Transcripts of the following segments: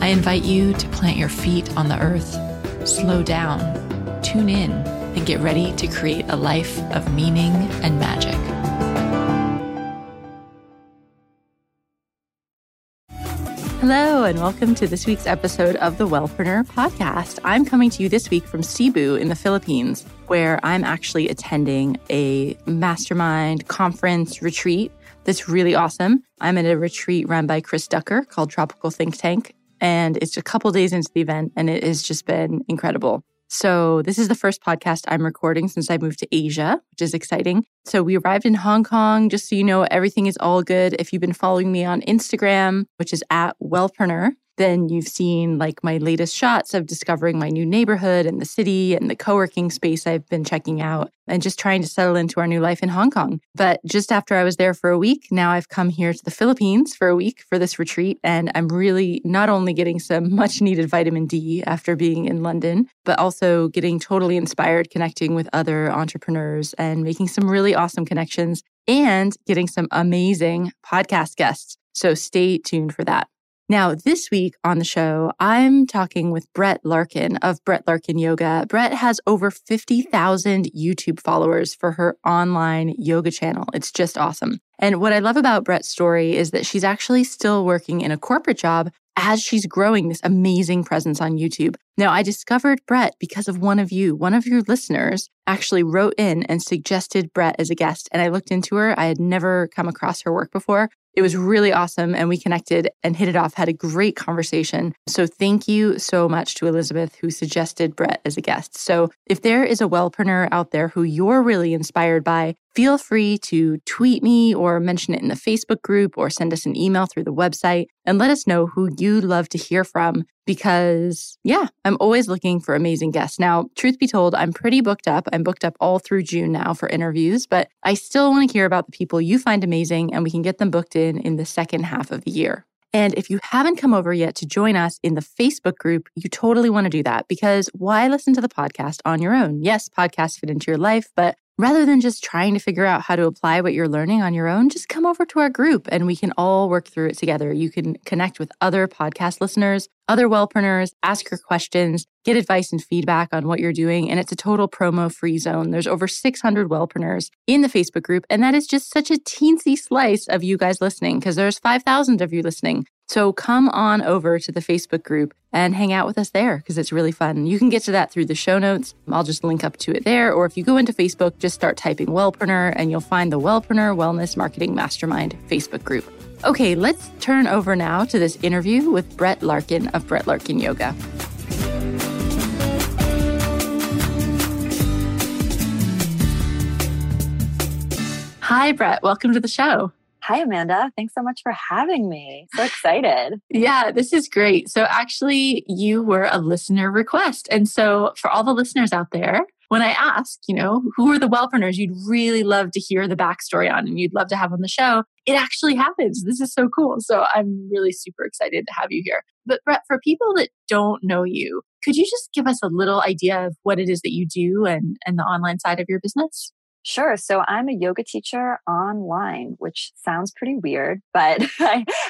I invite you to plant your feet on the earth, slow down, tune in, and get ready to create a life of meaning and magic. Hello, and welcome to this week's episode of the Wellpreneur podcast. I'm coming to you this week from Cebu in the Philippines, where I'm actually attending a mastermind conference retreat that's really awesome. I'm at a retreat run by Chris Ducker called Tropical Think Tank, and it's a couple days into the event and it has just been incredible. So, this is the first podcast I'm recording since I moved to Asia, which is exciting. So, we arrived in Hong Kong. Just so you know, everything is all good. If you've been following me on Instagram, which is at Wellpreneur, then you've seen like my latest shots of discovering my new neighborhood and the city and the co working space I've been checking out and just trying to settle into our new life in Hong Kong. But just after I was there for a week, now I've come here to the Philippines for a week for this retreat. And I'm really not only getting some much needed vitamin D after being in London, but also getting totally inspired connecting with other entrepreneurs and making some really awesome connections and getting some amazing podcast guests. So stay tuned for that. Now, this week on the show, I'm talking with Brett Larkin of Brett Larkin Yoga. Brett has over 50,000 YouTube followers for her online yoga channel. It's just awesome. And what I love about Brett's story is that she's actually still working in a corporate job as she's growing this amazing presence on YouTube. Now, I discovered Brett because of one of you. One of your listeners actually wrote in and suggested Brett as a guest. And I looked into her. I had never come across her work before. It was really awesome. And we connected and hit it off, had a great conversation. So thank you so much to Elizabeth who suggested Brett as a guest. So if there is a wellpreneur out there who you're really inspired by, feel free to tweet me or mention it in the Facebook group or send us an email through the website and let us know who you'd love to hear from because, yeah, I'm always looking for amazing guests. Now, truth be told, I'm pretty booked up. I'm booked up all through June now for interviews, but I still want to hear about the people you find amazing and we can get them booked in in the second half of the year. And if you haven't come over yet to join us in the Facebook group, you totally want to do that because why listen to the podcast on your own? Yes, podcasts fit into your life, but Rather than just trying to figure out how to apply what you're learning on your own, just come over to our group and we can all work through it together. You can connect with other podcast listeners, other wellpreneurs, ask your questions, get advice and feedback on what you're doing. And it's a total promo free zone. There's over 600 wellpreneurs in the Facebook group. And that is just such a teensy slice of you guys listening because there's 5,000 of you listening. So come on over to the Facebook group and hang out with us there because it's really fun. You can get to that through the show notes. I'll just link up to it there. Or if you go into Facebook, just start typing Wellpreneur and you'll find the Wellpreneur Wellness Marketing Mastermind Facebook group. Okay, let's turn over now to this interview with Brett Larkin of Brett Larkin Yoga. Hi, Brett. Welcome to the show. Hi, Amanda. Thanks so much for having me. So excited. yeah, this is great. So, actually, you were a listener request. And so, for all the listeners out there, when I ask, you know, who are the wellpreneurs you'd really love to hear the backstory on and you'd love to have on the show, it actually happens. This is so cool. So, I'm really super excited to have you here. But, Brett, for people that don't know you, could you just give us a little idea of what it is that you do and, and the online side of your business? Sure. So I'm a yoga teacher online, which sounds pretty weird, but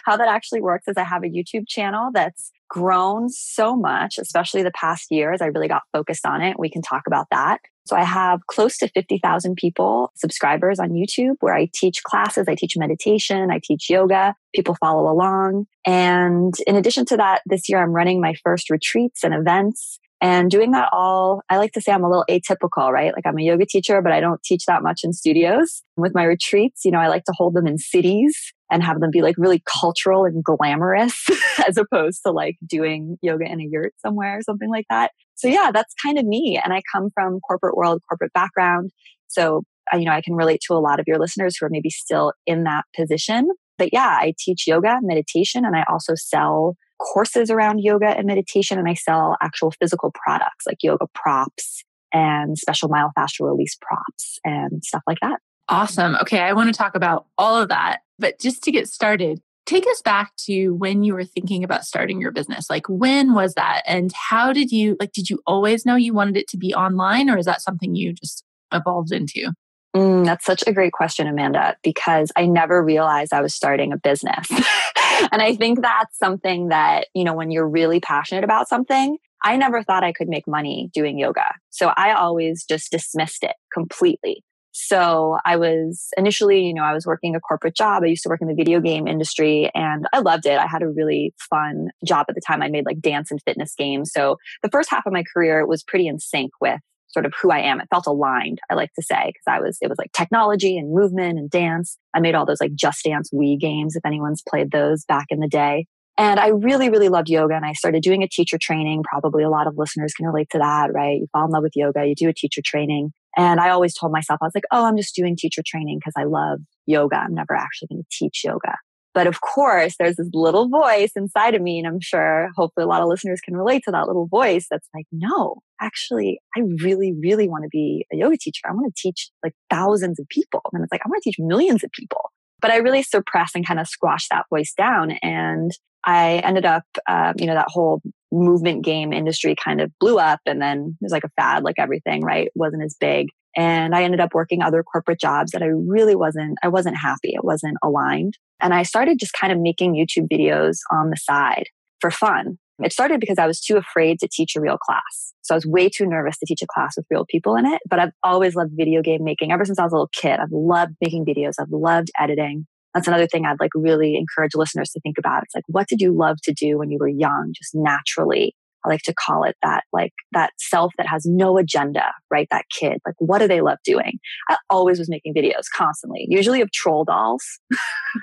how that actually works is I have a YouTube channel that's grown so much, especially the past years. I really got focused on it. We can talk about that. So I have close to 50,000 people, subscribers on YouTube where I teach classes. I teach meditation. I teach yoga. People follow along. And in addition to that, this year I'm running my first retreats and events and doing that all, I like to say I'm a little atypical, right? Like I'm a yoga teacher, but I don't teach that much in studios. With my retreats, you know, I like to hold them in cities and have them be like really cultural and glamorous as opposed to like doing yoga in a yurt somewhere or something like that. So yeah, that's kind of me. And I come from corporate world, corporate background. So, you know, I can relate to a lot of your listeners who are maybe still in that position. But yeah, I teach yoga, meditation, and I also sell courses around yoga and meditation, and I sell actual physical products like yoga props and special myofascial release props and stuff like that. Awesome. Okay, I want to talk about all of that. But just to get started, take us back to when you were thinking about starting your business. Like, when was that? And how did you, like, did you always know you wanted it to be online, or is that something you just evolved into? Mm, that's such a great question, Amanda, because I never realized I was starting a business. and I think that's something that, you know, when you're really passionate about something, I never thought I could make money doing yoga. So I always just dismissed it completely. So I was initially, you know, I was working a corporate job. I used to work in the video game industry and I loved it. I had a really fun job at the time. I made like dance and fitness games. So the first half of my career was pretty in sync with sort of who I am. It felt aligned, I like to say, because I was, it was like technology and movement and dance. I made all those like Just Dance Wii games, if anyone's played those back in the day. And I really, really loved yoga. And I started doing a teacher training. Probably a lot of listeners can relate to that, right? You fall in love with yoga, you do a teacher training. And I always told myself, I was like, oh, I'm just doing teacher training because I love yoga. I'm never actually going to teach yoga. But of course, there's this little voice inside of me. And I'm sure hopefully a lot of listeners can relate to that little voice that's like, no, actually, I really, really want to be a yoga teacher. I want to teach like thousands of people. And it's like, I want to teach millions of people. But I really suppressed and kind of squashed that voice down. And I ended up, um, you know, that whole movement game industry kind of blew up and then it was like a fad, like everything, right? It wasn't as big. And I ended up working other corporate jobs that I really wasn't, I wasn't happy. It wasn't aligned. And I started just kind of making YouTube videos on the side for fun. It started because I was too afraid to teach a real class. So I was way too nervous to teach a class with real people in it. But I've always loved video game making ever since I was a little kid. I've loved making videos. I've loved editing that's another thing I'd like really encourage listeners to think about. It's like, what did you love to do when you were young, just naturally? I like to call it that, like that self that has no agenda, right? That kid, like, what do they love doing? I always was making videos constantly, usually of troll dolls.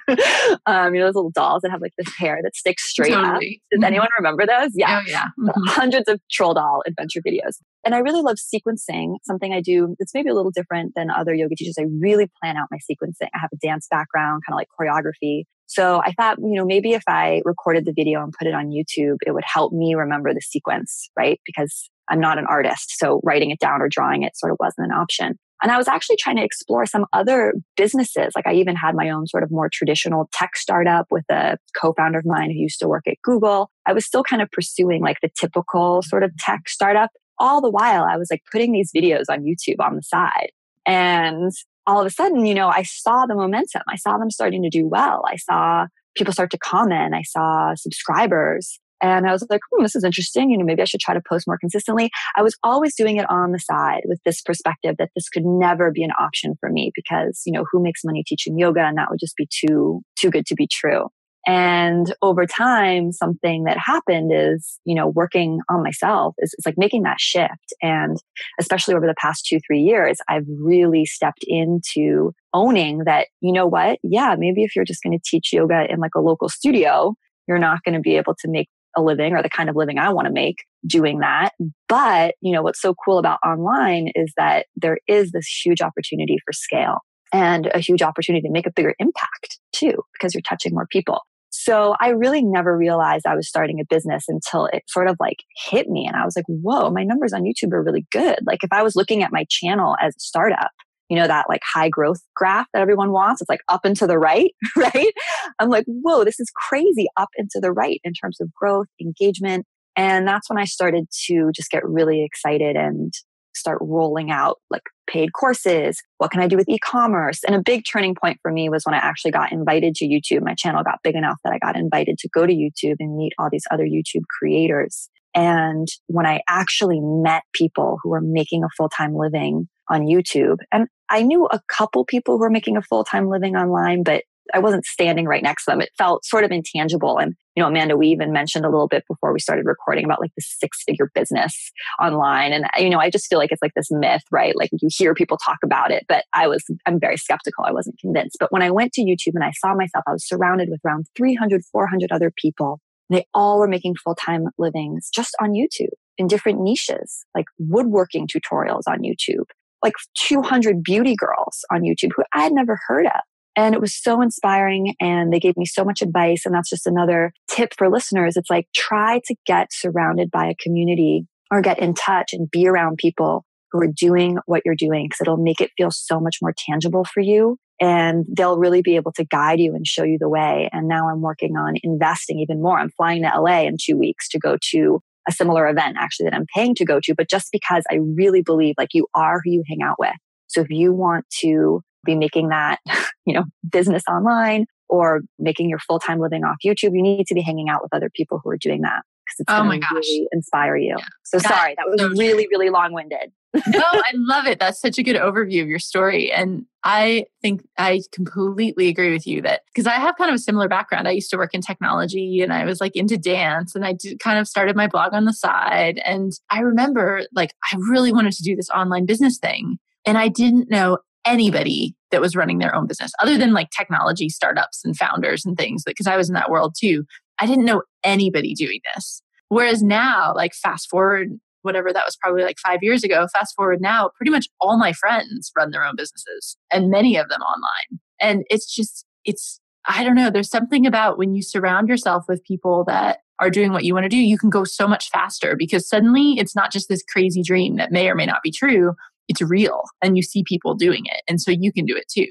um, you know, those little dolls that have like this hair that sticks straight totally. up. Does mm-hmm. anyone remember those? Yeah. Oh, yeah. Mm-hmm. Hundreds of troll doll adventure videos. And I really love sequencing, something I do that's maybe a little different than other yoga teachers. I really plan out my sequencing. I have a dance background, kind of like choreography. So I thought, you know, maybe if I recorded the video and put it on YouTube, it would help me remember the sequence, right? Because I'm not an artist. So writing it down or drawing it sort of wasn't an option. And I was actually trying to explore some other businesses. Like I even had my own sort of more traditional tech startup with a co-founder of mine who used to work at Google. I was still kind of pursuing like the typical sort of tech startup all the while I was like putting these videos on YouTube on the side. And all of a sudden, you know, I saw the momentum. I saw them starting to do well. I saw people start to comment. I saw subscribers. And I was like, hmm, this is interesting. You know, maybe I should try to post more consistently. I was always doing it on the side with this perspective that this could never be an option for me because, you know, who makes money teaching yoga? And that would just be too, too good to be true. And over time, something that happened is, you know, working on myself is, like making that shift. And especially over the past two, three years, I've really stepped into owning that, you know what? Yeah, maybe if you're just going to teach yoga in like a local studio, you're not going to be able to make a living or the kind of living I want to make doing that. But, you know, what's so cool about online is that there is this huge opportunity for scale and a huge opportunity to make a bigger impact too, because you're touching more people. So I really never realized I was starting a business until it sort of like hit me. And I was like, whoa, my numbers on YouTube are really good. Like if I was looking at my channel as a startup, you know, that like high growth graph that everyone wants, it's like up and to the right, right? I'm like, whoa, this is crazy up and to the right in terms of growth, engagement. And that's when I started to just get really excited and start rolling out like paid courses? What can I do with e-commerce? And a big turning point for me was when I actually got invited to YouTube. My channel got big enough that I got invited to go to YouTube and meet all these other YouTube creators. And when I actually met people who were making a full-time living on YouTube, and I knew a couple people who were making a full-time living online, but I wasn't standing right next to them. It felt sort of intangible. And, you know, Amanda, we even mentioned a little bit before we started recording about like the six figure business online. And, you know, I just feel like it's like this myth, right? Like you hear people talk about it, but I was, I'm very skeptical. I wasn't convinced. But when I went to YouTube and I saw myself, I was surrounded with around 300, 400 other people. They all were making full time livings just on YouTube in different niches, like woodworking tutorials on YouTube, like 200 beauty girls on YouTube who I had never heard of And it was so inspiring and they gave me so much advice. And that's just another tip for listeners. It's like try to get surrounded by a community or get in touch and be around people who are doing what you're doing because it'll make it feel so much more tangible for you and they'll really be able to guide you and show you the way. And now I'm working on investing even more. I'm flying to LA in two weeks to go to a similar event actually that I'm paying to go to, but just because I really believe like you are who you hang out with. So if you want to be making that, you know, business online or making your full-time living off YouTube, you need to be hanging out with other people who are doing that because it's oh going to really inspire you. Yeah. So that, sorry, that was so really, really long-winded. no, I love it. That's such a good overview of your story. And I think I completely agree with you that because I have kind of a similar background. I used to work in technology and I was like into dance and I did, kind of started my blog on the side. And I remember like I really wanted to do this online business thing. And I didn't know anybody that was running their own business other than like technology startups and founders and things because I was in that world too. I didn't know anybody doing this. Whereas now, like fast forward, whatever that was probably like five years ago, fast forward now, pretty much all my friends run their own businesses and many of them online. And it's just, it's, I don't know, there's something about when you surround yourself with people that are doing what you want to do, you can go so much faster because suddenly it's not just this crazy dream that may or may not be true it's real and you see people doing it. And so you can do it too.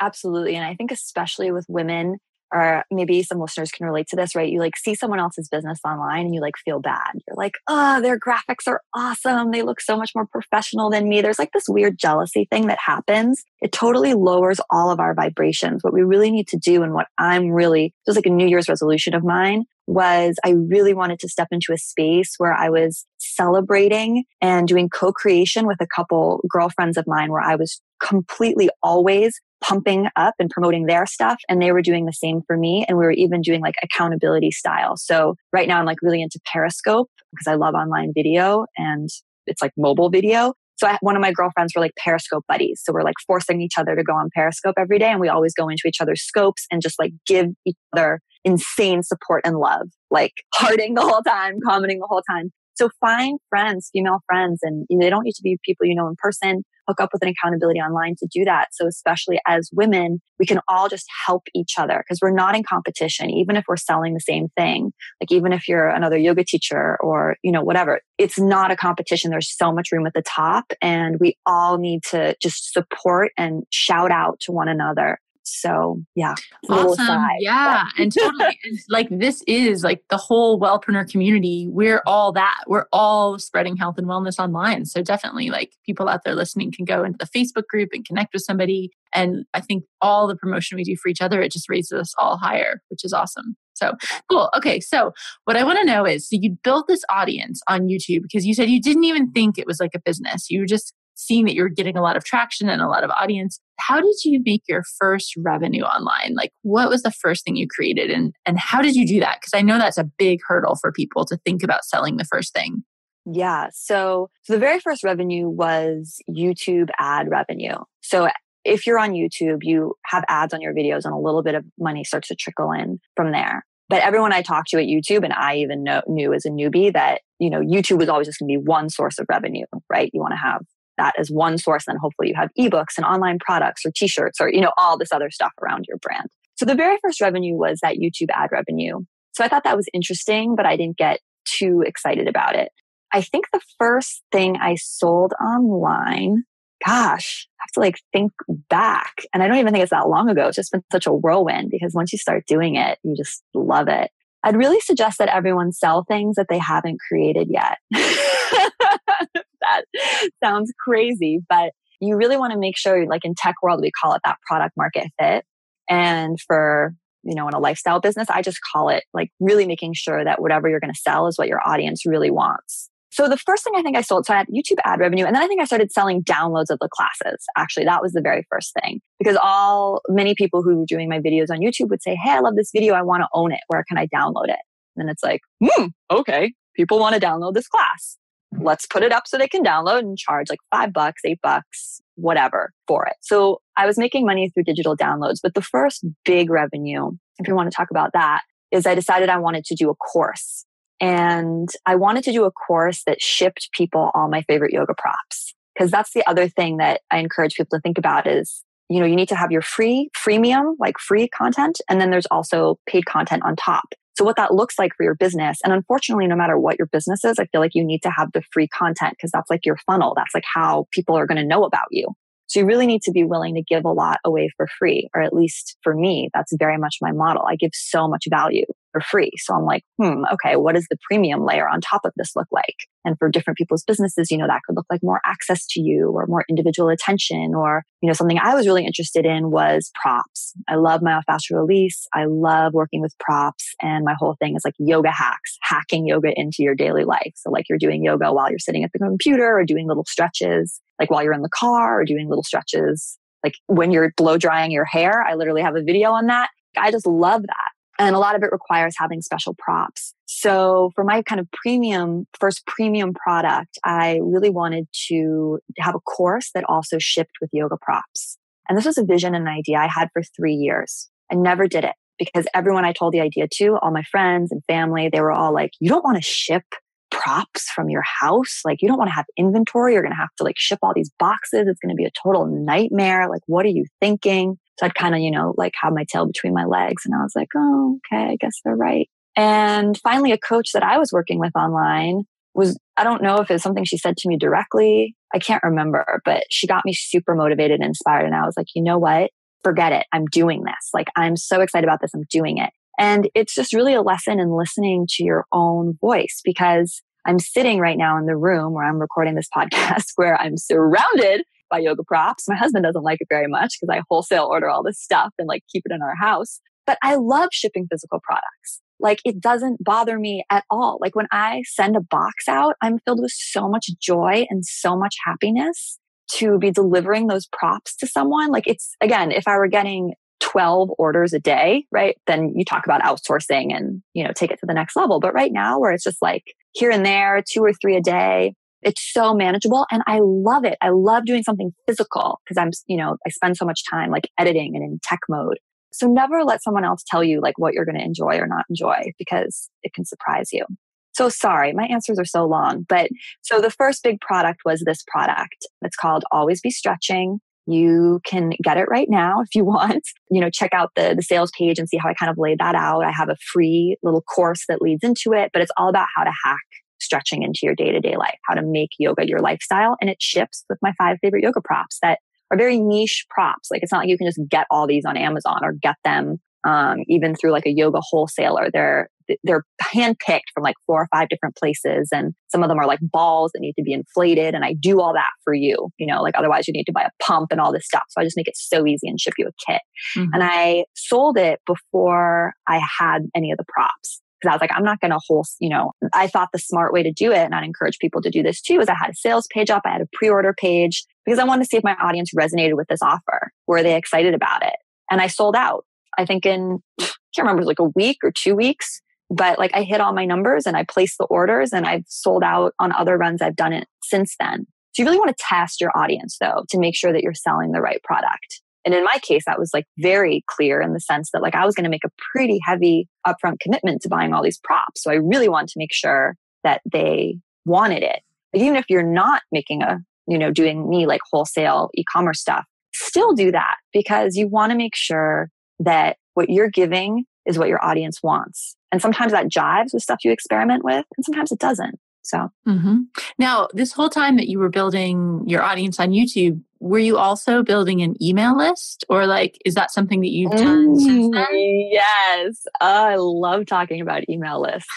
Absolutely. And I think, especially with women, or maybe some listeners can relate to this, right? You like see someone else's business online and you like feel bad. You're like, oh, their graphics are awesome. They look so much more professional than me. There's like this weird jealousy thing that happens. It totally lowers all of our vibrations. What we really need to do and what I'm really, just like a New Year's resolution of mine was I really wanted to step into a space where I was celebrating and doing co-creation with a couple girlfriends of mine where I was completely always pumping up and promoting their stuff and they were doing the same for me and we were even doing like accountability style. So right now i'm like really into periscope because i love online video and it's like mobile video. So I, one of my girlfriends were like periscope buddies. So we're like forcing each other to go on periscope every day and we always go into each other's scopes and just like give each other insane support and love like hearting the whole time commenting the whole time so find friends female friends and they don't need to be people you know in person hook up with an accountability online to do that. So especially as women, we can all just help each other because we're not in competition, even if we're selling the same thing. Like even if you're another yoga teacher or, you know, whatever, it's not a competition. There's so much room at the top and we all need to just support and shout out to one another so yeah, awesome. Yeah, and totally, like this is like the whole wellpreneur community. We're all that. We're all spreading health and wellness online. So definitely, like people out there listening can go into the Facebook group and connect with somebody. And I think all the promotion we do for each other, it just raises us all higher, which is awesome. So cool. Okay. So what I want to know is so you built this audience on YouTube because you said you didn't even think it was like a business. You just seeing that you're getting a lot of traction and a lot of audience. How did you make your first revenue online? Like what was the first thing you created and and how did you do that? Because I know that's a big hurdle for people to think about selling the first thing. Yeah. So, so the very first revenue was YouTube ad revenue. So if you're on YouTube, you have ads on your videos and a little bit of money starts to trickle in from there. But everyone I talked to at YouTube, and I even know, knew as a newbie that, you know, YouTube was always just going to be one source of revenue, right? You want to have that as one source. Then hopefully you have ebooks and online products or t-shirts or, you know, all this other stuff around your brand. So the very first revenue was that YouTube ad revenue. So I thought that was interesting, but I didn't get too excited about it. I think the first thing I sold online, gosh, I have to like think back. And I don't even think it's that long ago. It's just been such a whirlwind because once you start doing it, you just love it. I'd really suggest that everyone sell things that they haven't created yet. that sounds crazy, but you really want to make sure, like in tech world, we call it that product market fit. And for, you know, in a lifestyle business, I just call it like really making sure that whatever you're going to sell is what your audience really wants. So the first thing I think I sold, so I had YouTube ad revenue, and then I think I started selling downloads of the classes. Actually, that was the very first thing because all many people who were doing my videos on YouTube would say, Hey, I love this video. I want to own it. Where can I download it? And it's like, hmm, okay. People want to download this class let's put it up so they can download and charge like five bucks, eight bucks, whatever for it. So I was making money through digital downloads. But the first big revenue, if you want to talk about that, is I decided I wanted to do a course. And I wanted to do a course that shipped people all my favorite yoga props. Because that's the other thing that I encourage people to think about is you know, you need to have your free, freemium, like free content. And then there's also paid content on top. So what that looks like for your business. And unfortunately, no matter what your business is, I feel like you need to have the free content because that's like your funnel. That's like how people are going to know about you. So you really need to be willing to give a lot away for free, or at least for me, that's very much my model. I give so much value for free. So I'm like, hmm, okay, what does the premium layer on top of this look like? And for different people's businesses, you know, that could look like more access to you or more individual attention or, you know, something I was really interested in was props. I love myofascial release. I love working with props and my whole thing is like yoga hacks, hacking yoga into your daily life. So like you're doing yoga while you're sitting at the computer or doing little stretches, like while you're in the car or doing little stretches. Like when you're blow drying your hair, I literally have a video on that. I just love that. And a lot of it requires having special props. So for my kind of premium, first premium product, I really wanted to have a course that also shipped with yoga props. And this was a vision and an idea I had for three years. I never did it because everyone I told the idea to, all my friends and family, they were all like, you don't want to ship props from your house. Like you don't want to have inventory. You're going to have to like ship all these boxes. It's going to be a total nightmare. Like, what are you thinking? So I'd kind of, you know, like have my tail between my legs. And I was like, oh, okay, I guess they're right. And finally, a coach that I was working with online was, I don't know if it's something she said to me directly. I can't remember, but she got me super motivated and inspired. And I was like, you know what? Forget it. I'm doing this. Like, I'm so excited about this. I'm doing it. And it's just really a lesson in listening to your own voice because I'm sitting right now in the room where I'm recording this podcast where I'm surrounded by yoga props. My husband doesn't like it very much because I wholesale order all this stuff and like keep it in our house. But I love shipping physical products. Like it doesn't bother me at all. Like when I send a box out, I'm filled with so much joy and so much happiness to be delivering those props to someone. Like it's again, if I were getting 12 orders a day, right? Then you talk about outsourcing and, you know, take it to the next level. But right now where it's just like here and there, two or three a day, it's so manageable and I love it. I love doing something physical because I'm, you know, I spend so much time like editing and in tech mode. So never let someone else tell you like what you're going to enjoy or not enjoy because it can surprise you. So sorry, my answers are so long, but so the first big product was this product. It's called Always Be Stretching. You can get it right now if you want. You know, check out the, the sales page and see how I kind of laid that out. I have a free little course that leads into it, but it's all about how to hack stretching into your day to day life, how to make yoga your lifestyle. And it ships with my five favorite yoga props that are very niche props. Like it's not like you can just get all these on Amazon or get them um, even through like a yoga wholesaler. They're they're handpicked from like four or five different places, and some of them are like balls that need to be inflated. And I do all that for you. You know, like otherwise you need to buy a pump and all this stuff. So I just make it so easy and ship you a kit. Mm-hmm. And I sold it before I had any of the props because I was like, I'm not going to whole, you know, I thought the smart way to do it, and I'd encourage people to do this too, is I had a sales page up, I had a pre-order page because I wanted to see if my audience resonated with this offer. Were they excited about it? And I sold out. I think in, I can't remember, like a week or two weeks, but like I hit all my numbers and I placed the orders and I've sold out on other runs I've done it since then. So you really want to test your audience though to make sure that you're selling the right product. And in my case, that was like very clear in the sense that like I was going to make a pretty heavy upfront commitment to buying all these props. So I really wanted to make sure that they wanted it. But even if you're not making a, you know, doing me like wholesale e-commerce stuff, still do that because you want to make sure that what you're giving is what your audience wants. And sometimes that jives with stuff you experiment with, and sometimes it doesn't. So, mm-hmm. now this whole time that you were building your audience on YouTube, were you also building an email list or like is that something that you've done mm, since then? Yes. Oh, I love talking about email lists.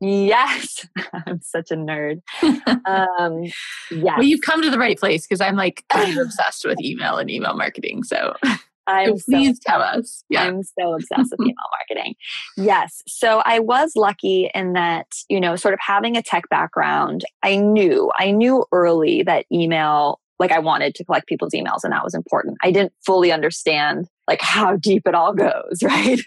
Yes. I'm such a nerd. um, yes. Well, you've come to the right place because I'm like obsessed with email and email marketing. So I'm so please tell us. Yeah. I'm so obsessed with email marketing. Yes. So I was lucky in that, you know, sort of having a tech background, I knew, I knew early that email like I wanted to collect people's emails and that was important. I didn't fully understand like how deep it all goes, right?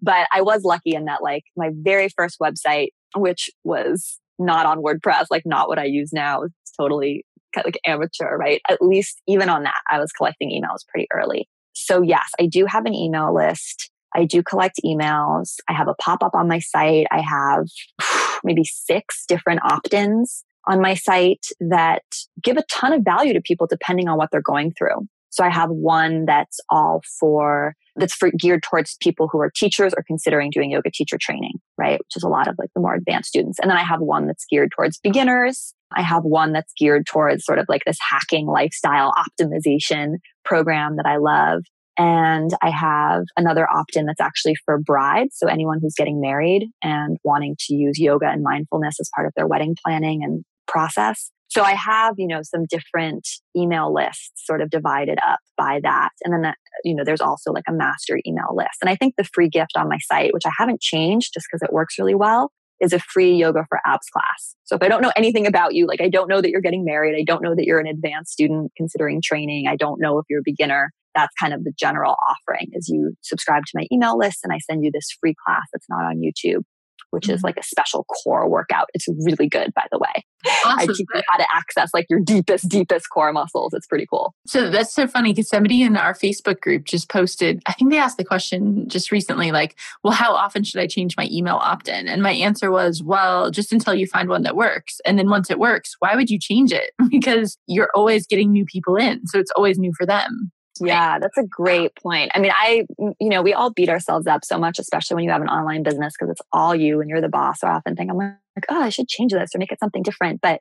but I was lucky in that like my very first website, which was not on WordPress, like not what I use now, it's totally kind of like amateur, right? At least even on that, I was collecting emails pretty early. So yes, I do have an email list. I do collect emails. I have a pop up on my site. I have maybe six different opt ins on my site that give a ton of value to people depending on what they're going through. So I have one that's all for that's for geared towards people who are teachers or considering doing yoga teacher training, right? Which is a lot of like the more advanced students. And then I have one that's geared towards beginners. I have one that's geared towards sort of like this hacking lifestyle optimization program that I love. And I have another opt in that's actually for brides. So anyone who's getting married and wanting to use yoga and mindfulness as part of their wedding planning and process. So I have, you know, some different email lists sort of divided up by that. And then, that, you know, there's also like a master email list. And I think the free gift on my site, which I haven't changed just because it works really well, is a free yoga for abs class. So if I don't know anything about you, like I don't know that you're getting married, I don't know that you're an advanced student considering training, I don't know if you're a beginner, that's kind of the general offering is you subscribe to my email list and I send you this free class that's not on YouTube which mm-hmm. is like a special core workout. It's really good, by the way. Awesome. I teach you how to access like your deepest, deepest core muscles. It's pretty cool. So that's so funny because somebody in our Facebook group just posted, I think they asked the question just recently, like, well, how often should I change my email opt in? And my answer was, well, just until you find one that works. And then once it works, why would you change it? because you're always getting new people in. So it's always new for them. Yeah, that's a great point. I mean, I, you know, we all beat ourselves up so much, especially when you have an online business because it's all you and you're the boss. So I often think I'm like, oh, I should change this or make it something different. But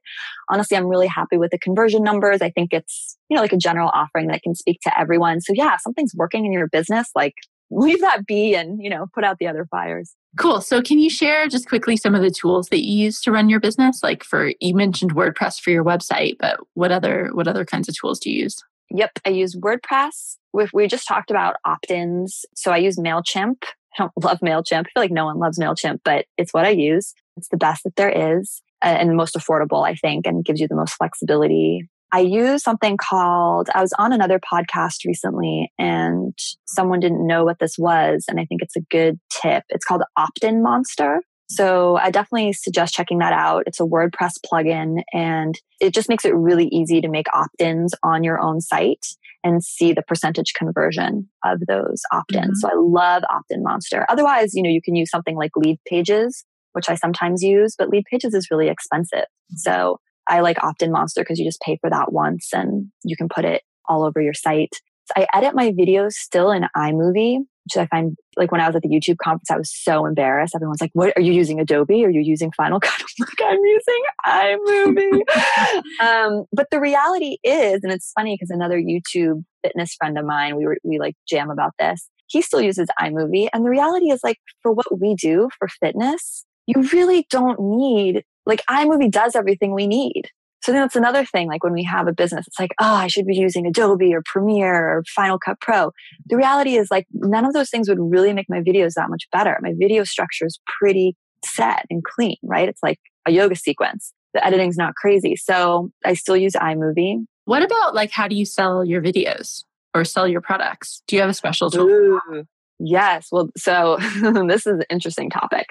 honestly, I'm really happy with the conversion numbers. I think it's, you know, like a general offering that can speak to everyone. So yeah, if something's working in your business, like leave that be and, you know, put out the other fires. Cool. So can you share just quickly some of the tools that you use to run your business? Like for you mentioned WordPress for your website, but what other what other kinds of tools do you use? Yep, I use WordPress. We just talked about opt-ins. So I use MailChimp. I don't love MailChimp. I feel like no one loves MailChimp, but it's what I use. It's the best that there is and most affordable, I think, and gives you the most flexibility. I use something called, I was on another podcast recently and someone didn't know what this was. And I think it's a good tip. It's called Opt-in Monster. So I definitely suggest checking that out. It's a WordPress plugin and it just makes it really easy to make opt-ins on your own site and see the percentage conversion of those opt-ins. Mm-hmm. So I love opt-in monster. Otherwise, you know, you can use something like Leadpages, which I sometimes use, but Leadpages is really expensive. So I like opt-in monster because you just pay for that once and you can put it all over your site. I edit my videos still in iMovie which I find like when I was at the YouTube conference, I was so embarrassed. Everyone's like, "What are you using Adobe? Are you using Final Cut?" I'm like, "I'm using iMovie." um, but the reality is, and it's funny because another YouTube fitness friend of mine, we were we like jam about this. He still uses iMovie, and the reality is, like for what we do for fitness, you really don't need like iMovie does everything we need. So that's another thing. Like when we have a business, it's like, oh, I should be using Adobe or Premiere or Final Cut Pro. The reality is like none of those things would really make my videos that much better. My video structure is pretty set and clean, right? It's like a yoga sequence. The editing's not crazy. So I still use iMovie. What about like how do you sell your videos or sell your products? Do you have a special tool? Ooh, yes. Well, so this is an interesting topic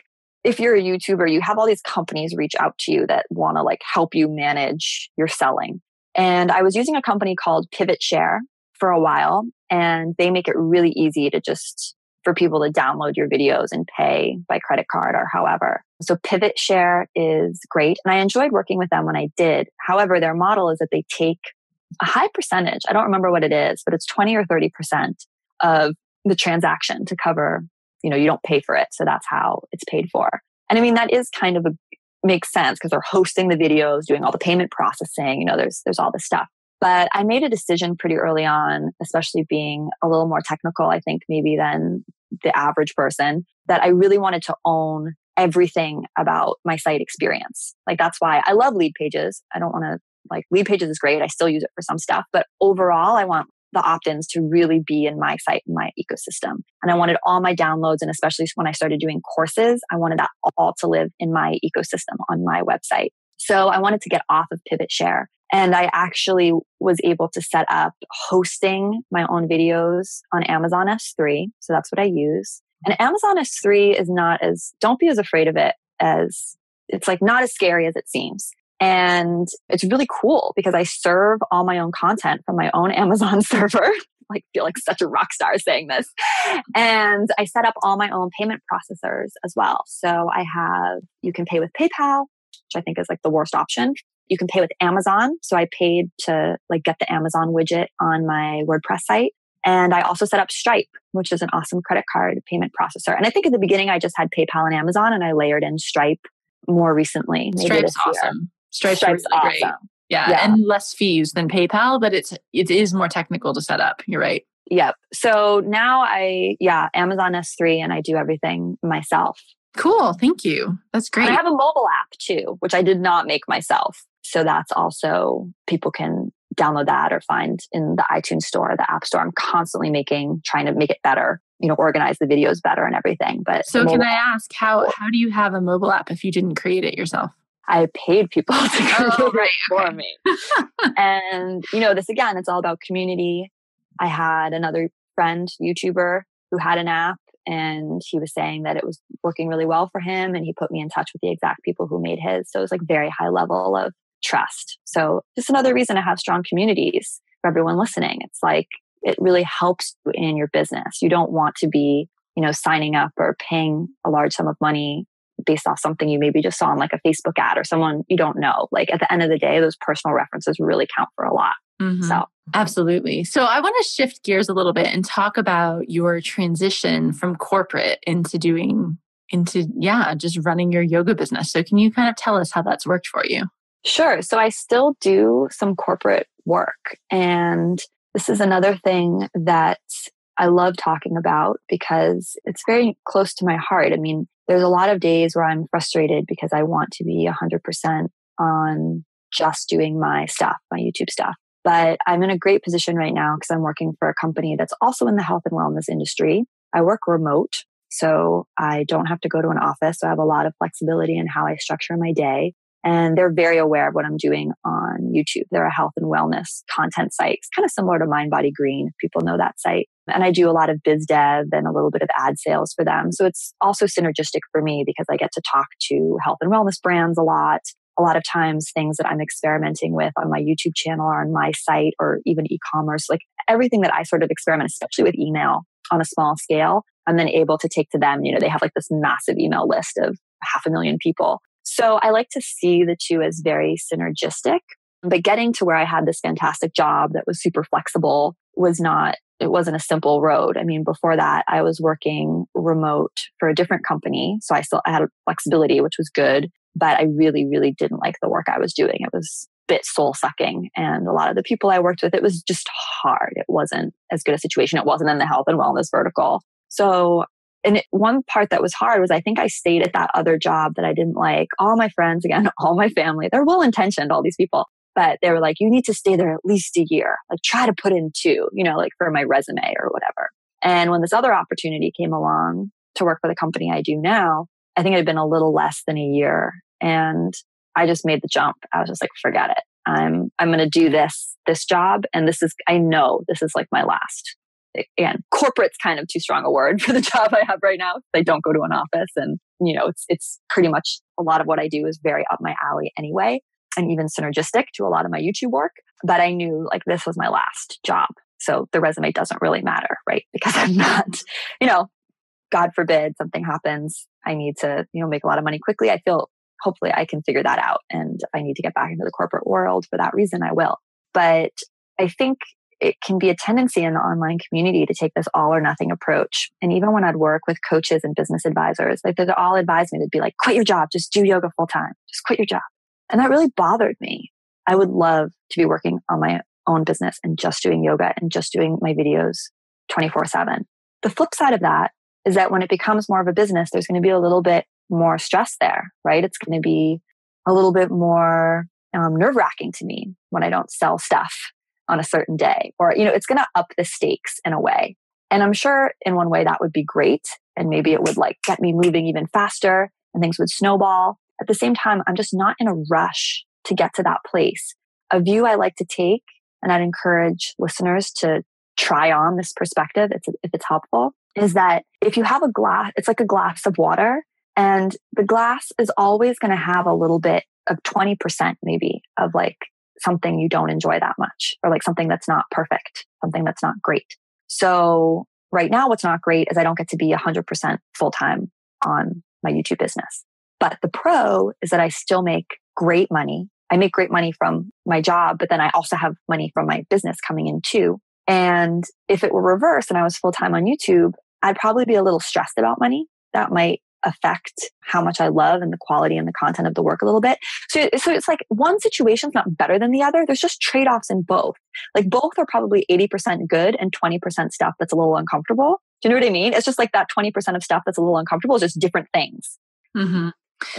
if you're a YouTuber, you have all these companies reach out to you that want to like help you manage your selling. And I was using a company called Pivot Share for a while, and they make it really easy to just for people to download your videos and pay by credit card or however. So Pivot Share is great. And I enjoyed working with them when I did. However, their model is that they take a high percentage. I don't remember what it is, but it's 20 or 30% of the transaction to cover you know, you don't pay for it. So that's how it's paid for. And I mean, that is kind of a makes sense because they're hosting the videos, doing all the payment processing, you know, there's there's all this stuff. But I made a decision pretty early on, especially being a little more technical, I think maybe than the average person, that I really wanted to own everything about my site experience. Like that's why I love Leadpages I don't want to like Leadpages is great. I still use it for some stuff, but overall I want the opt-ins to really be in my site my ecosystem. And I wanted all my downloads and especially when I started doing courses, I wanted that all to live in my ecosystem on my website. So I wanted to get off of Pivot Share. And I actually was able to set up hosting my own videos on Amazon S3. So that's what I use. And Amazon S3 is not as, don't be as afraid of it as, it's like not as scary as it seems. And it's really cool because I serve all my own content from my own Amazon server. like feel like such a rock star saying this. And I set up all my own payment processors as well. So I have you can pay with PayPal, which I think is like the worst option. You can pay with Amazon. So I paid to like get the Amazon widget on my WordPress site. And I also set up Stripe, which is an awesome credit card payment processor. And I think at the beginning I just had PayPal and Amazon and I layered in Stripe more recently. Stripe's awesome. Stripe's, Stripe's really awesome. Great. Yeah, yeah, and less fees than PayPal, but it's it is more technical to set up. You're right. Yep. So now I yeah, Amazon S3 and I do everything myself. Cool. Thank you. That's great. And I have a mobile app too, which I did not make myself. So that's also people can download that or find in the iTunes store, the App Store. I'm constantly making, trying to make it better, you know, organize the videos better and everything. But so can I ask how how do you have a mobile app if you didn't create it yourself? I paid people to create oh, right, it for okay. me. and you know, this again, it's all about community. I had another friend, YouTuber, who had an app and he was saying that it was working really well for him and he put me in touch with the exact people who made his so it was like very high level of trust so just another reason to have strong communities for everyone listening it's like it really helps you in your business you don't want to be you know signing up or paying a large sum of money based off something you maybe just saw on like a facebook ad or someone you don't know like at the end of the day those personal references really count for a lot Mm-hmm. So, absolutely. So, I want to shift gears a little bit and talk about your transition from corporate into doing, into, yeah, just running your yoga business. So, can you kind of tell us how that's worked for you? Sure. So, I still do some corporate work. And this is another thing that I love talking about because it's very close to my heart. I mean, there's a lot of days where I'm frustrated because I want to be 100% on just doing my stuff, my YouTube stuff. But I'm in a great position right now because I'm working for a company that's also in the health and wellness industry. I work remote, so I don't have to go to an office. So I have a lot of flexibility in how I structure my day. And they're very aware of what I'm doing on YouTube. They're a health and wellness content site. It's kind of similar to Mind Body Green. People know that site. And I do a lot of biz dev and a little bit of ad sales for them. So it's also synergistic for me because I get to talk to health and wellness brands a lot a lot of times things that I'm experimenting with on my YouTube channel or on my site or even e-commerce, like everything that I sort of experiment, especially with email on a small scale, I'm then able to take to them. You know, they have like this massive email list of half a million people. So I like to see the two as very synergistic. But getting to where I had this fantastic job that was super flexible was not, it wasn't a simple road. I mean, before that, I was working remote for a different company. So I still I had flexibility, which was good but I really, really didn't like the work I was doing. It was bit soul sucking. And a lot of the people I worked with, it was just hard. It wasn't as good a situation. It wasn't in the health and wellness vertical. So, and it, one part that was hard was I think I stayed at that other job that I didn't like. All my friends, again, all my family, they're well intentioned, all these people, but they were like, you need to stay there at least a year. Like try to put in two, you know, like for my resume or whatever. And when this other opportunity came along to work for the company I do now, I think it had been a little less than a year and I just made the jump. I was just like, forget it. I'm I'm going to do this this job, and this is I know this is like my last. Again, corporate's kind of too strong a word for the job I have right now. I don't go to an office, and you know, it's it's pretty much a lot of what I do is very up my alley anyway, and even synergistic to a lot of my YouTube work. But I knew like this was my last job, so the resume doesn't really matter, right? Because I'm not, you know, God forbid something happens, I need to you know make a lot of money quickly. I feel hopefully I can figure that out. And I need to get back into the corporate world for that reason, I will. But I think it can be a tendency in the online community to take this all or nothing approach. And even when I'd work with coaches and business advisors, like they'd all advise me to be like, quit your job, just do yoga full time, just quit your job. And that really bothered me. I would love to be working on my own business and just doing yoga and just doing my videos 24 7. The flip side of that is that when it becomes more of a business, there's going to be a little bit more stress there, right? It's going to be a little bit more um, nerve wracking to me when I don't sell stuff on a certain day, or, you know, it's going to up the stakes in a way. And I'm sure in one way that would be great. And maybe it would like get me moving even faster and things would snowball. At the same time, I'm just not in a rush to get to that place. A view I like to take, and I'd encourage listeners to try on this perspective if it's helpful, is that if you have a glass, it's like a glass of water and the glass is always going to have a little bit of 20% maybe of like something you don't enjoy that much or like something that's not perfect, something that's not great. So right now, what's not great is I don't get to be 100% full time on my YouTube business. But the pro is that I still make great money I make great money from my job, but then I also have money from my business coming in too. And if it were reversed and I was full time on YouTube, I'd probably be a little stressed about money. That might affect how much I love and the quality and the content of the work a little bit. So, so it's like one situation's not better than the other. There's just trade offs in both. Like both are probably 80% good and 20% stuff that's a little uncomfortable. Do you know what I mean? It's just like that 20% of stuff that's a little uncomfortable is just different things. Mm-hmm.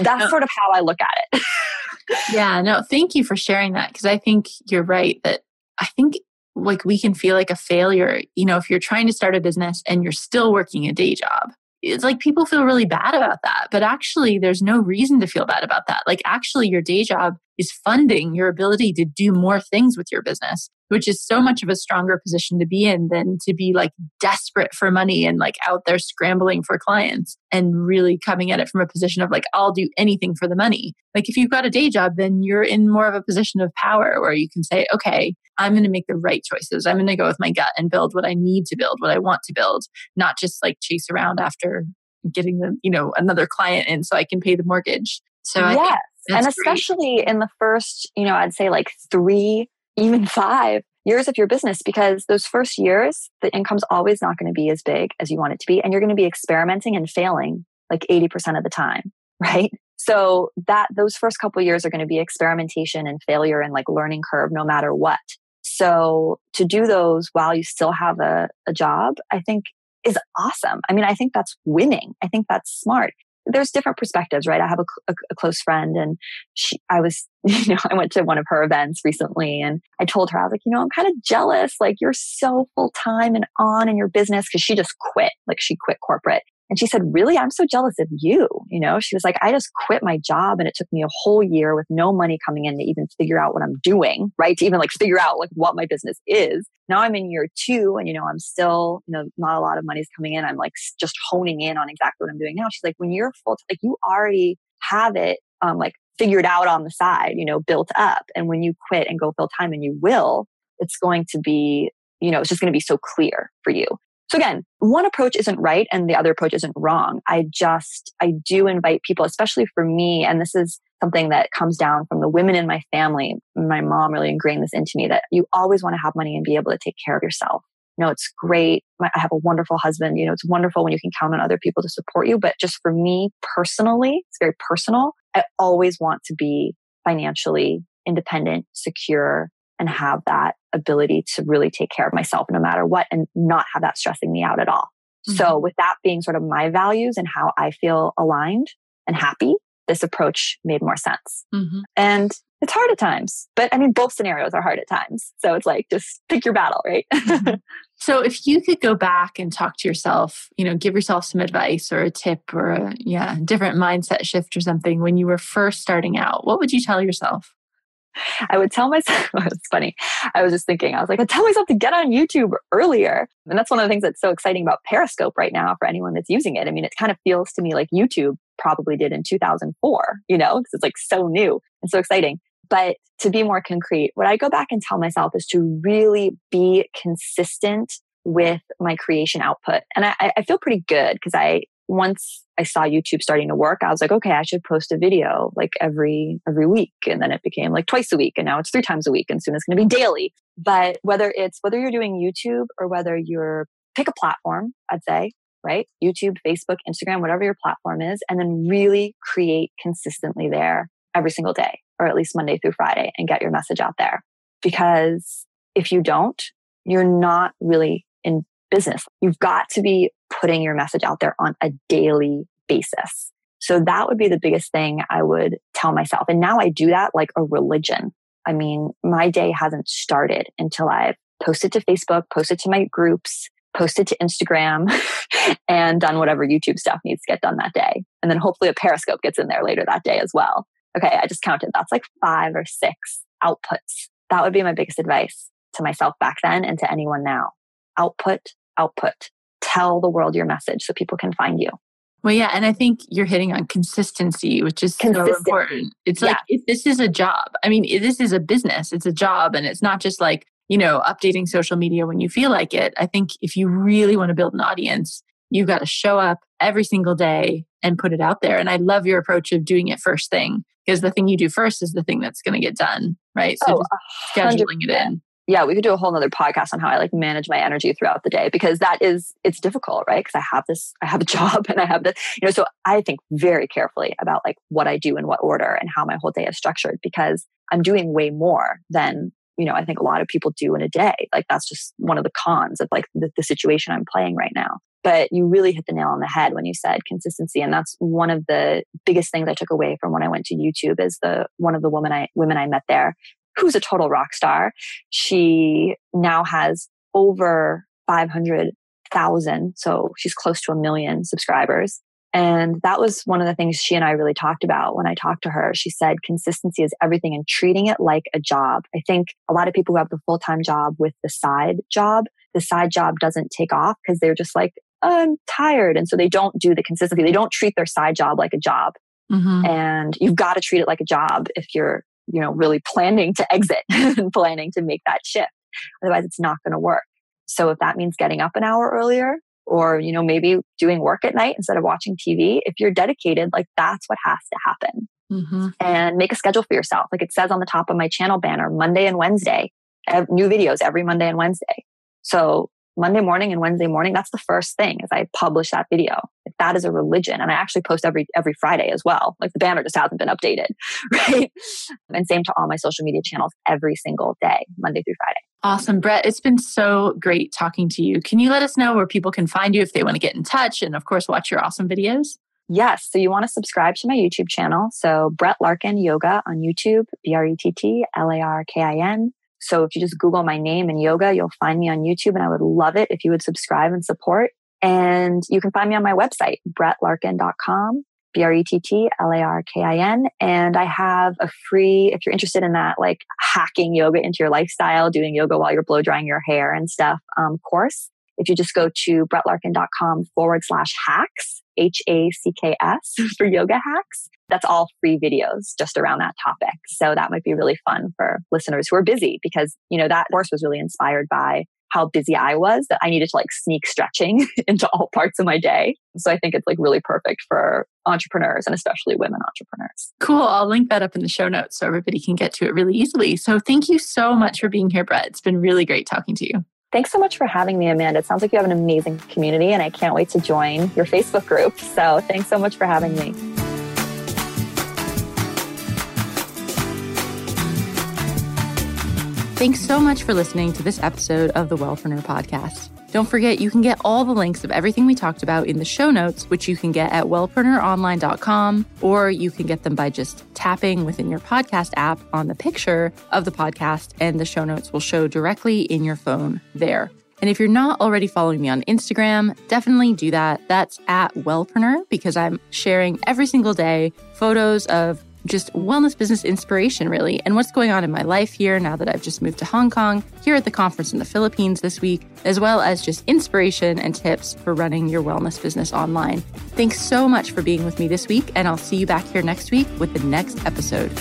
That's no. sort of how I look at it. yeah, no, thank you for sharing that because I think you're right that I think like we can feel like a failure, you know, if you're trying to start a business and you're still working a day job it's like people feel really bad about that. But actually, there's no reason to feel bad about that. Like, actually, your day job is funding your ability to do more things with your business, which is so much of a stronger position to be in than to be like desperate for money and like out there scrambling for clients and really coming at it from a position of like, I'll do anything for the money. Like, if you've got a day job, then you're in more of a position of power where you can say, okay, I'm going to make the right choices. I'm going to go with my gut and build what I need to build, what I want to build, not just like chase around after getting the, you know, another client in so I can pay the mortgage. So yes. And especially great. in the first, you know, I'd say like three, even five years of your business, because those first years, the income's always not going to be as big as you want it to be. And you're going to be experimenting and failing like 80% of the time, right? So that those first couple years are going to be experimentation and failure and like learning curve no matter what. So to do those while you still have a, a job, I think is awesome. I mean, I think that's winning. I think that's smart. There's different perspectives, right? I have a, a, a close friend and she, I was, you know, I went to one of her events recently and I told her, I was like, you know, I'm kind of jealous. Like you're so full time and on in your business because she just quit. Like she quit corporate and she said, really? I'm so jealous of you. You know, she was like, I just quit my job and it took me a whole year with no money coming in to even figure out what I'm doing, right? To even like figure out like what my business is. Now I'm in year two and, you know, I'm still, you know, not a lot of money's coming in. I'm like just honing in on exactly what I'm doing now. She's like, when you're full, like you already have it, um, like figured out on the side, you know, built up. And when you quit and go full time and you will, it's going to be, you know, it's just going to be so clear for you. So again, one approach isn't right and the other approach isn't wrong. I just, I do invite people, especially for me, and this is something that comes down from the women in my family. My mom really ingrained this into me that you always want to have money and be able to take care of yourself. You know, it's great. I have a wonderful husband. You know, it's wonderful when you can count on other people to support you. But just for me personally, it's very personal. I always want to be financially independent, secure, and have that ability to really take care of myself no matter what and not have that stressing me out at all. Mm-hmm. So with that being sort of my values and how I feel aligned and happy, this approach made more sense. Mm-hmm. And it's hard at times, but I mean, both scenarios are hard at times. So it's like, just pick your battle, right? mm-hmm. So if you could go back and talk to yourself, you know, give yourself some advice or a tip or a yeah, different mindset shift or something when you were first starting out, what would you tell yourself? I would tell myself, it's funny. I was just thinking, I was like, I tell myself to get on YouTube earlier. And that's one of the things that's so exciting about Periscope right now for anyone that's using it. I mean, it kind of feels to me like YouTube probably did in 2004, you know, because it's like so new and so exciting. But to be more concrete, what I go back and tell myself is to really be consistent with my creation output. And I, I feel pretty good because I once I saw YouTube starting to work, I was like, okay, I should post a video like every every week. And then it became like twice a week. And now it's three times a week. And soon it's going to be daily. But whether it's whether you're doing YouTube or whether you're pick a platform, I'd say, right? YouTube, Facebook, Instagram, whatever your platform is, and then really create consistently there every single day, or at least Monday through Friday, and get your message out there. Because if you don't, you're not really in business. You've got to be putting your message out there on a daily basis. So that would be the biggest thing I would tell myself. And now I do that like a religion. I mean, my day hasn't started until I've posted to Facebook, posted to my groups, posted to Instagram, and done whatever YouTube stuff needs to get done that day. And then hopefully a Periscope gets in there later that day as well. Okay, I just counted. That's like five or six outputs. That would be my biggest advice to myself back then and to anyone now. Output, output. Tell the world your message so people can find you. Well, yeah. And I think you're hitting on consistency, which is so important. It's yeah. like if this is a job, I mean, this is a business, it's a job, and it's not just like, you know, updating social media when you feel like it. I think if you really want to build an audience, you've got to show up every single day and put it out there. And I love your approach of doing it first thing because the thing you do first is the thing that's going to get done. Right. So Oh, scheduling it in. Yeah, we could do a whole nother podcast on how I like manage my energy throughout the day because that is it's difficult, right? Because I have this, I have a job and I have this, you know, so I think very carefully about like what I do in what order and how my whole day is structured because I'm doing way more than, you know, I think a lot of people do in a day. Like that's just one of the cons of like the, the situation I'm playing right now. But you really hit the nail on the head when you said consistency. And that's one of the biggest things I took away from when I went to YouTube is the one of the women I women I met there who's a total rock star. She now has over 500,000. So she's close to a million subscribers. And that was one of the things she and I really talked about when I talked to her. She said consistency is everything and treating it like a job. I think a lot of people who have the full time job with the side job, the side job doesn't take off because they're just like, oh, I'm tired. And so they don't do the consistency. They don't treat their side job like a job. Mm-hmm. And you've got to treat it like a job if you're, you know, really planning to exit and planning to make that shift. Otherwise, it's not going to work. So if that means getting up an hour earlier or, you know, maybe doing work at night instead of watching TV, if you're dedicated, like that's what has to happen. Mm-hmm. And make a schedule for yourself. Like it says on the top of my channel banner, Monday and Wednesday, new videos every Monday and Wednesday. So Monday morning and Wednesday morning, that's the first thing is I publish that video. That is a religion. And I actually post every every Friday as well. Like the banner just hasn't been updated. Right. And same to all my social media channels every single day, Monday through Friday. Awesome. Brett, it's been so great talking to you. Can you let us know where people can find you if they want to get in touch and, of course, watch your awesome videos? Yes. So you want to subscribe to my YouTube channel. So Brett Larkin Yoga on YouTube, B R E T T L A R K I N. So if you just Google my name and yoga, you'll find me on YouTube. And I would love it if you would subscribe and support. And you can find me on my website, brettlarkin.com, B R E T T L A R K I N. And I have a free, if you're interested in that, like hacking yoga into your lifestyle, doing yoga while you're blow drying your hair and stuff, um, course. If you just go to brettlarkin.com forward slash hacks, H A C K S for yoga hacks, that's all free videos just around that topic. So that might be really fun for listeners who are busy because, you know, that course was really inspired by how busy I was that I needed to like sneak stretching into all parts of my day. So I think it's like really perfect for entrepreneurs and especially women entrepreneurs. Cool. I'll link that up in the show notes so everybody can get to it really easily. So thank you so much for being here, Brett. It's been really great talking to you. Thanks so much for having me, Amanda. It sounds like you have an amazing community and I can't wait to join your Facebook group. So thanks so much for having me. Thanks so much for listening to this episode of the Wellpreneur podcast. Don't forget, you can get all the links of everything we talked about in the show notes, which you can get at wellpreneuronline.com, or you can get them by just tapping within your podcast app on the picture of the podcast, and the show notes will show directly in your phone there. And if you're not already following me on Instagram, definitely do that. That's at Wellpreneur because I'm sharing every single day photos of just wellness business inspiration, really, and what's going on in my life here now that I've just moved to Hong Kong, here at the conference in the Philippines this week, as well as just inspiration and tips for running your wellness business online. Thanks so much for being with me this week, and I'll see you back here next week with the next episode.